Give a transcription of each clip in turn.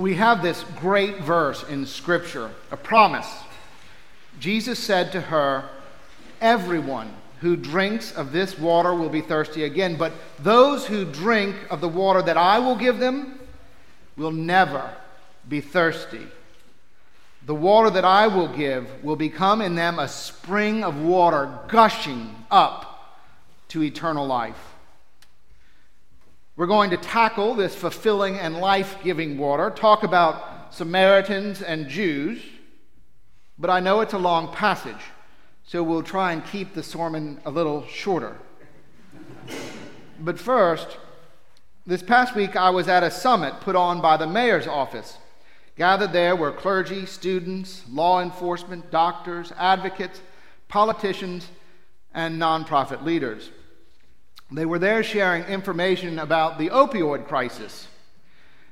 we have this great verse in Scripture, a promise. Jesus said to her, Everyone who drinks of this water will be thirsty again, but those who drink of the water that I will give them will never be thirsty. The water that I will give will become in them a spring of water gushing up to eternal life. We're going to tackle this fulfilling and life giving water, talk about Samaritans and Jews, but I know it's a long passage, so we'll try and keep the sermon a little shorter. but first, this past week I was at a summit put on by the mayor's office. Gathered there were clergy, students, law enforcement, doctors, advocates, politicians, and nonprofit leaders. They were there sharing information about the opioid crisis.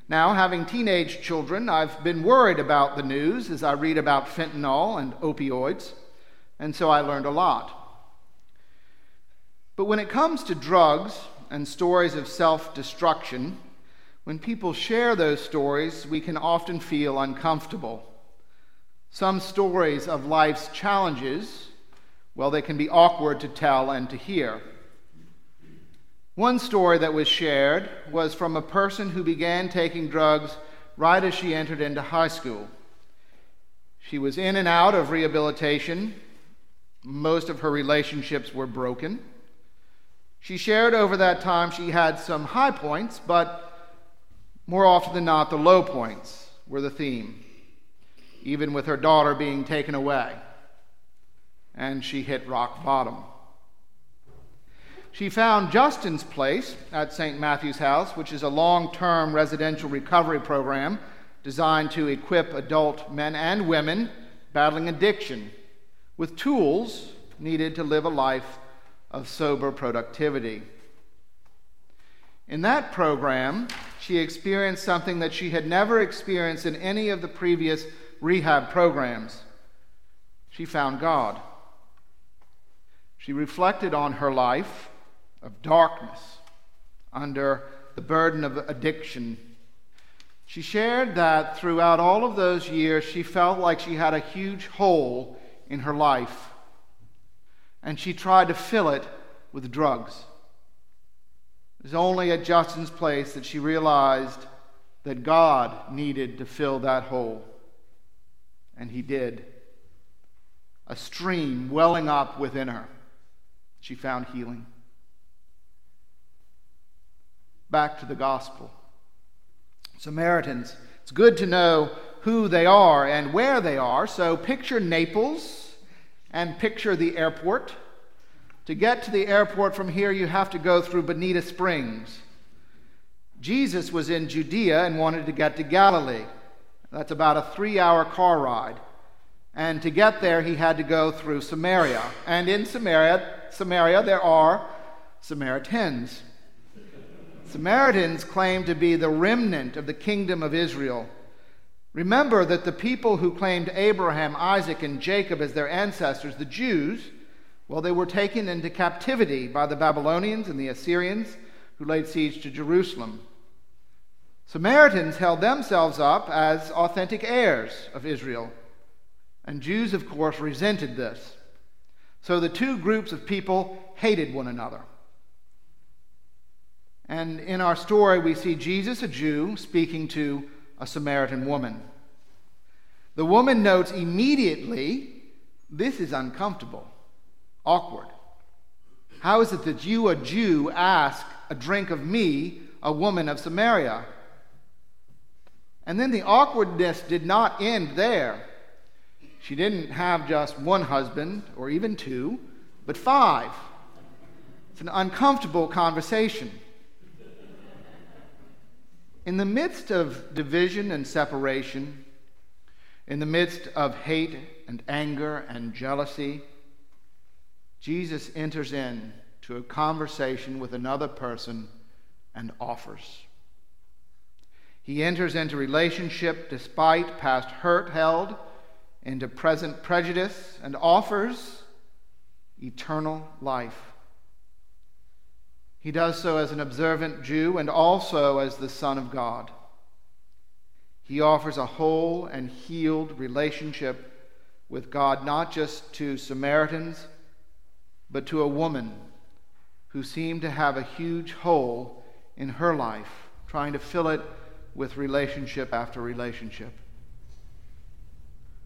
Now, having teenage children, I've been worried about the news as I read about fentanyl and opioids, and so I learned a lot. But when it comes to drugs and stories of self destruction, when people share those stories, we can often feel uncomfortable. Some stories of life's challenges, well, they can be awkward to tell and to hear. One story that was shared was from a person who began taking drugs right as she entered into high school. She was in and out of rehabilitation. Most of her relationships were broken. She shared over that time she had some high points, but more often than not, the low points were the theme, even with her daughter being taken away. And she hit rock bottom. She found Justin's place at St. Matthew's House, which is a long term residential recovery program designed to equip adult men and women battling addiction with tools needed to live a life of sober productivity. In that program, she experienced something that she had never experienced in any of the previous rehab programs. She found God. She reflected on her life of darkness, under the burden of addiction. She shared that throughout all of those years, she felt like she had a huge hole in her life, and she tried to fill it with drugs. It was only at Justin's place that she realized that God needed to fill that hole. And He did. A stream welling up within her. She found healing back to the gospel. Samaritans, it's good to know who they are and where they are. So picture Naples and picture the airport. To get to the airport from here, you have to go through Bonita Springs. Jesus was in Judea and wanted to get to Galilee. That's about a three hour car ride. And to get there, he had to go through Samaria. And in Samaria, Samaria there are Samaritans. Samaritans claim to be the remnant of the kingdom of Israel. Remember that the people who claimed Abraham, Isaac, and Jacob as their ancestors, the Jews, well, they were taken into captivity by the Babylonians and the Assyrians who laid siege to Jerusalem. Samaritans held themselves up as authentic heirs of Israel. And Jews, of course, resented this. So the two groups of people hated one another. And in our story, we see Jesus, a Jew, speaking to a Samaritan woman. The woman notes immediately this is uncomfortable, awkward. How is it that you, a Jew, ask a drink of me, a woman of Samaria? And then the awkwardness did not end there. She didn't have just one husband or even two, but five. It's an uncomfortable conversation. In the midst of division and separation, in the midst of hate and anger and jealousy, Jesus enters in to a conversation with another person and offers. He enters into relationship despite past hurt held, into present prejudice, and offers eternal life. He does so as an observant Jew and also as the Son of God. He offers a whole and healed relationship with God, not just to Samaritans, but to a woman who seemed to have a huge hole in her life, trying to fill it with relationship after relationship.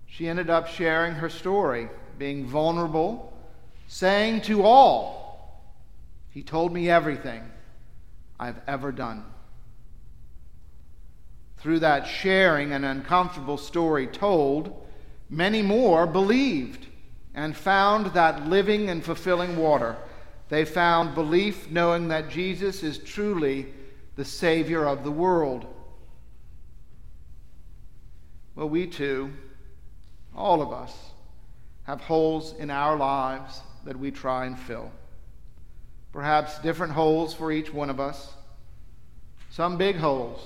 She ended up sharing her story, being vulnerable, saying to all, He told me everything I've ever done. Through that sharing an uncomfortable story told, many more believed and found that living and fulfilling water. They found belief knowing that Jesus is truly the Savior of the world. Well, we too, all of us, have holes in our lives that we try and fill. Perhaps different holes for each one of us. Some big holes,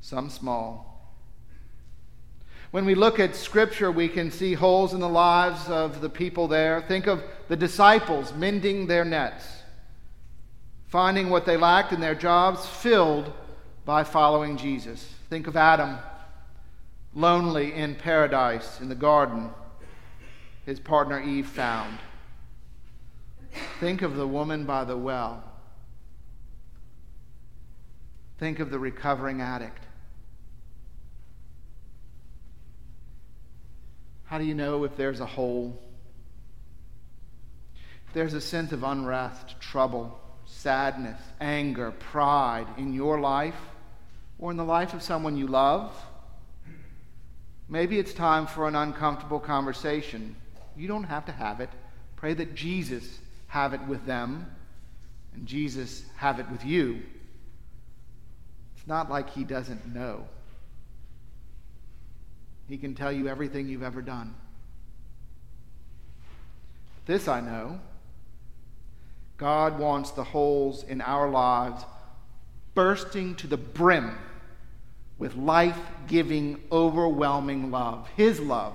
some small. When we look at Scripture, we can see holes in the lives of the people there. Think of the disciples mending their nets, finding what they lacked in their jobs filled by following Jesus. Think of Adam, lonely in paradise in the garden, his partner Eve found. Think of the woman by the well. Think of the recovering addict. How do you know if there's a hole? If there's a sense of unrest, trouble, sadness, anger, pride in your life or in the life of someone you love, maybe it's time for an uncomfortable conversation. You don't have to have it. Pray that Jesus have it with them and Jesus have it with you. It's not like he doesn't know. He can tell you everything you've ever done. This I know God wants the holes in our lives bursting to the brim with life giving, overwhelming love. His love,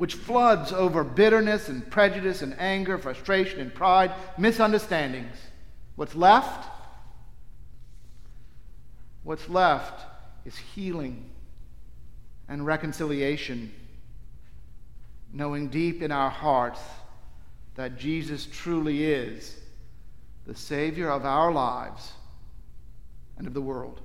which floods over bitterness and prejudice and anger, frustration and pride, misunderstandings. What's left? What's left is healing and reconciliation, knowing deep in our hearts that Jesus truly is the Savior of our lives and of the world.